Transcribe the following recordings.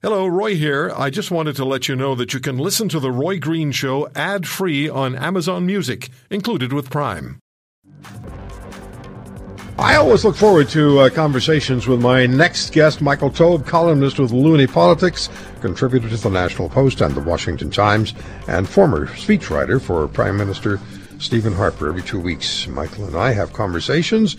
Hello, Roy here. I just wanted to let you know that you can listen to The Roy Green Show ad free on Amazon Music, included with Prime. I always look forward to uh, conversations with my next guest, Michael Taube, columnist with Loonie Politics, contributor to the National Post and the Washington Times, and former speechwriter for Prime Minister Stephen Harper. Every two weeks, Michael and I have conversations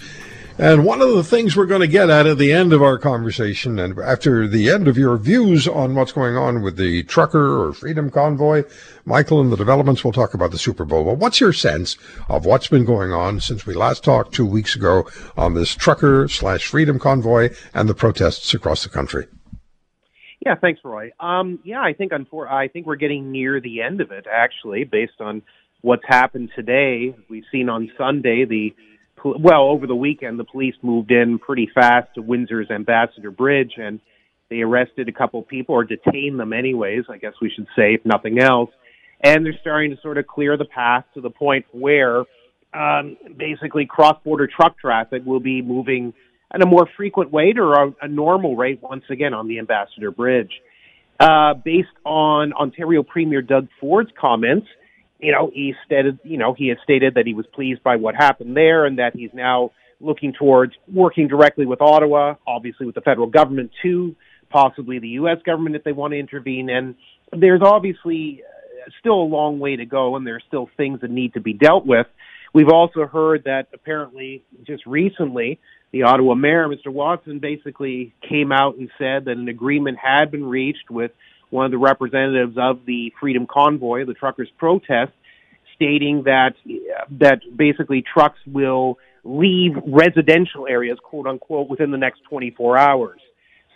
and one of the things we're going to get at at the end of our conversation, and after the end of your views on what's going on with the trucker or freedom convoy, Michael, and the developments, we'll talk about the Super Bowl. But what's your sense of what's been going on since we last talked two weeks ago on this trucker slash freedom convoy and the protests across the country? Yeah, thanks, Roy. Um, yeah, I think unfor- I think we're getting near the end of it, actually, based on what's happened today. We've seen on Sunday the well, over the weekend, the police moved in pretty fast to Windsor's Ambassador Bridge and they arrested a couple people or detained them anyways, I guess we should say, if nothing else. And they're starting to sort of clear the path to the point where um, basically cross-border truck traffic will be moving at a more frequent rate or a, a normal rate once again on the Ambassador Bridge. Uh, based on Ontario Premier Doug Ford's comments, you know, he stated, you know, he had stated that he was pleased by what happened there and that he's now looking towards working directly with Ottawa, obviously with the federal government too, possibly the U.S. government if they want to intervene. And there's obviously uh, still a long way to go and there's still things that need to be dealt with. We've also heard that apparently just recently the Ottawa mayor, Mr. Watson, basically came out and said that an agreement had been reached with one of the representatives of the Freedom Convoy, the truckers' protest, stating that that basically trucks will leave residential areas, quote unquote, within the next 24 hours.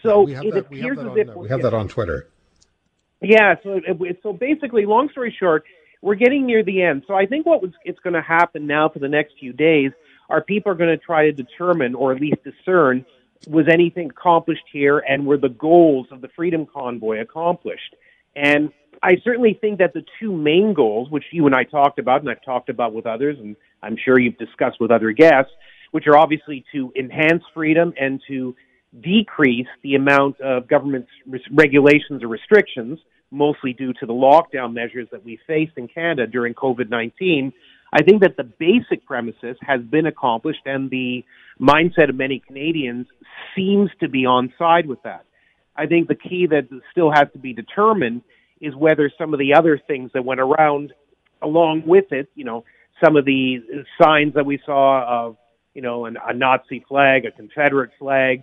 So it that, appears as on, if we have that on Twitter. Yeah. So it, so basically, long story short, we're getting near the end. So I think what was it's going to happen now for the next few days are people are going to try to determine or at least discern was anything accomplished here and were the goals of the Freedom Convoy accomplished? And I certainly think that the two main goals, which you and I talked about, and I've talked about with others, and I'm sure you've discussed with other guests, which are obviously to enhance freedom and to decrease the amount of government regulations or restrictions, mostly due to the lockdown measures that we faced in Canada during COVID 19. I think that the basic premises has been accomplished, and the mindset of many Canadians seems to be on side with that. I think the key that still has to be determined is whether some of the other things that went around along with it, you know, some of the signs that we saw of, you know, an, a Nazi flag, a Confederate flag,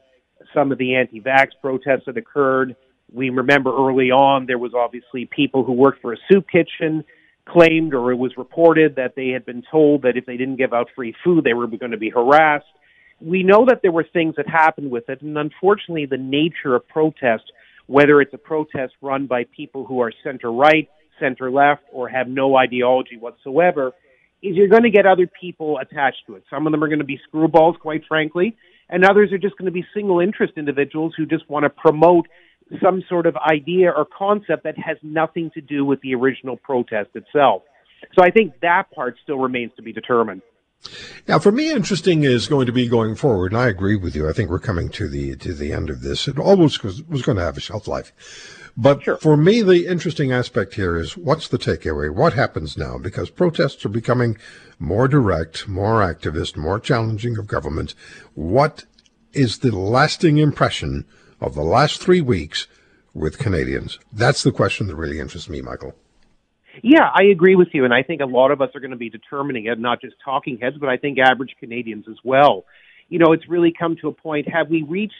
some of the anti-vax protests that occurred. We remember early on there was obviously people who worked for a soup kitchen claimed or it was reported that they had been told that if they didn't give out free food they were going to be harassed we know that there were things that happened with it, and unfortunately, the nature of protest, whether it's a protest run by people who are center right, center left, or have no ideology whatsoever, is you're going to get other people attached to it. Some of them are going to be screwballs, quite frankly, and others are just going to be single interest individuals who just want to promote some sort of idea or concept that has nothing to do with the original protest itself. So I think that part still remains to be determined. Now, for me, interesting is going to be going forward, and I agree with you. I think we're coming to the to the end of this. It almost was, was going to have a shelf life, but sure. for me, the interesting aspect here is what's the takeaway? What happens now? Because protests are becoming more direct, more activist, more challenging of government. What is the lasting impression of the last three weeks with Canadians? That's the question that really interests me, Michael. Yeah, I agree with you, and I think a lot of us are going to be determining it, not just talking heads, but I think average Canadians as well. You know, it's really come to a point. Have we reached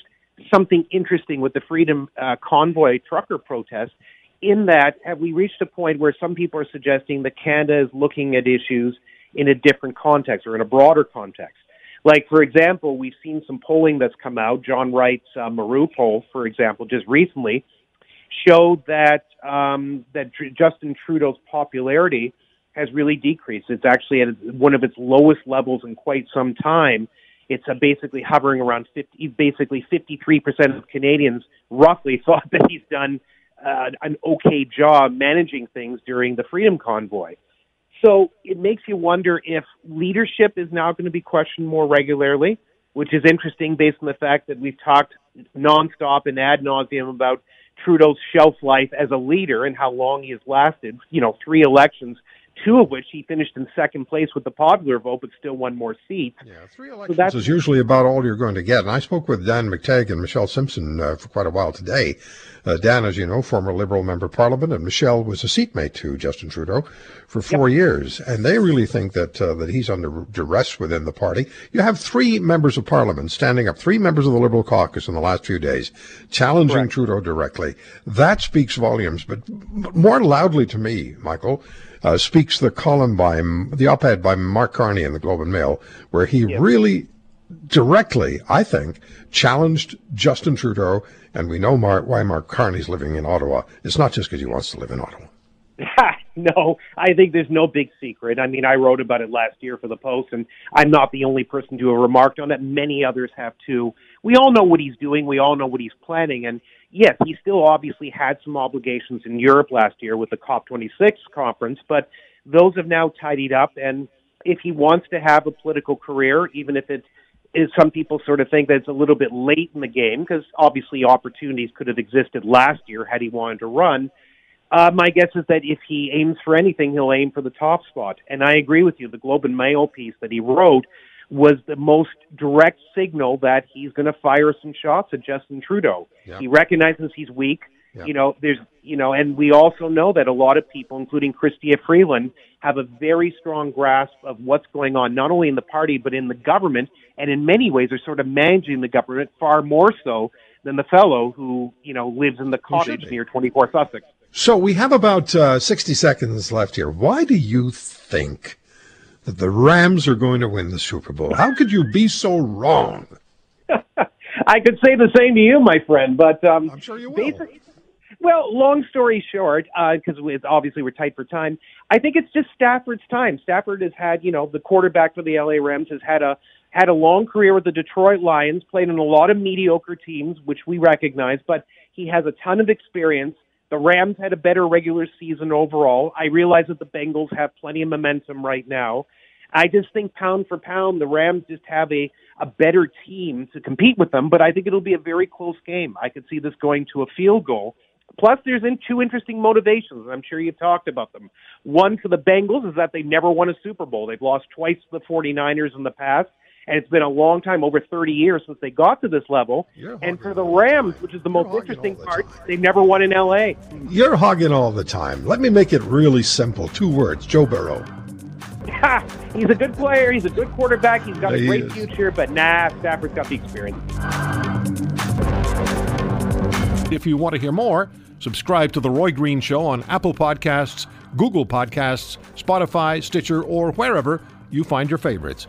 something interesting with the Freedom uh, Convoy trucker protest? In that, have we reached a point where some people are suggesting that Canada is looking at issues in a different context or in a broader context? Like, for example, we've seen some polling that's come out. John Wright's uh, Maru poll, for example, just recently showed that um, that Justin Trudeau's popularity has really decreased. It's actually at one of its lowest levels in quite some time. It's uh, basically hovering around 50, basically 53% of Canadians roughly thought that he's done uh, an okay job managing things during the Freedom Convoy. So it makes you wonder if leadership is now going to be questioned more regularly, which is interesting based on the fact that we've talked nonstop and ad nauseum about Trudeau's shelf life as a leader and how long he has lasted. You know, three elections, two of which he finished in second place with the popular vote, but still won more seats. Yeah, three elections so is usually about all you're going to get. And I spoke with Dan McTeague and Michelle Simson uh, for quite a while today. Uh, Dan, as you know, former Liberal member of Parliament, and Michelle was a seatmate to Justin Trudeau for four yep. years, and they really think that uh, that he's under duress within the party. You have three members of Parliament standing up, three members of the Liberal caucus in the last few days, challenging Correct. Trudeau directly. That speaks volumes. But more loudly to me, Michael, uh, speaks the column by the op-ed by Mark Carney in the Globe and Mail, where he yep. really directly, I think, challenged Justin Trudeau, and we know Mark, why Mark Carney's living in Ottawa. It's not just because he wants to live in Ottawa. no, I think there's no big secret. I mean, I wrote about it last year for the Post, and I'm not the only person to have remarked on it. Many others have too. We all know what he's doing. We all know what he's planning, and yes, he still obviously had some obligations in Europe last year with the COP26 conference, but those have now tidied up. And if he wants to have a political career, even if it is some people sort of think that it's a little bit late in the game, because obviously opportunities could have existed last year had he wanted to run. Uh, my guess is that if he aims for anything, he'll aim for the top spot. And I agree with you. The Globe and Mail piece that he wrote was the most direct signal that he's going to fire some shots at Justin Trudeau. He recognizes he's weak. You know, there's, you know, and we also know that a lot of people, including Chrystia Freeland, have a very strong grasp of what's going on, not only in the party, but in the government, and in many ways are sort of managing the government far more so than the fellow who, you know, lives in the cottage near 24 Sussex. So we have about uh, 60 seconds left here. Why do you think that the Rams are going to win the Super Bowl. How could you be so wrong? I could say the same to you, my friend, but um, I'm sure you will. Well, long story short, because uh, obviously we're tight for time, I think it's just Stafford's time. Stafford has had, you know, the quarterback for the LA Rams has had a had a long career with the Detroit Lions, played on a lot of mediocre teams, which we recognize, but he has a ton of experience. The Rams had a better regular season overall. I realize that the Bengals have plenty of momentum right now. I just think pound for pound, the Rams just have a, a better team to compete with them, but I think it'll be a very close game. I could see this going to a field goal. Plus, there's in two interesting motivations. I'm sure you've talked about them. One for the Bengals is that they never won a Super Bowl. They've lost twice to the 49ers in the past and it's been a long time, over 30 years since they got to this level. And for the Rams, which is the most interesting the part, time. they've never won in LA. You're hogging all the time. Let me make it really simple. Two words: Joe Burrow. he's a good player. He's a good quarterback. He's got a great is. future, but nah, Stafford's got the experience. If you want to hear more, subscribe to The Roy Green Show on Apple Podcasts, Google Podcasts, Spotify, Stitcher, or wherever you find your favorites.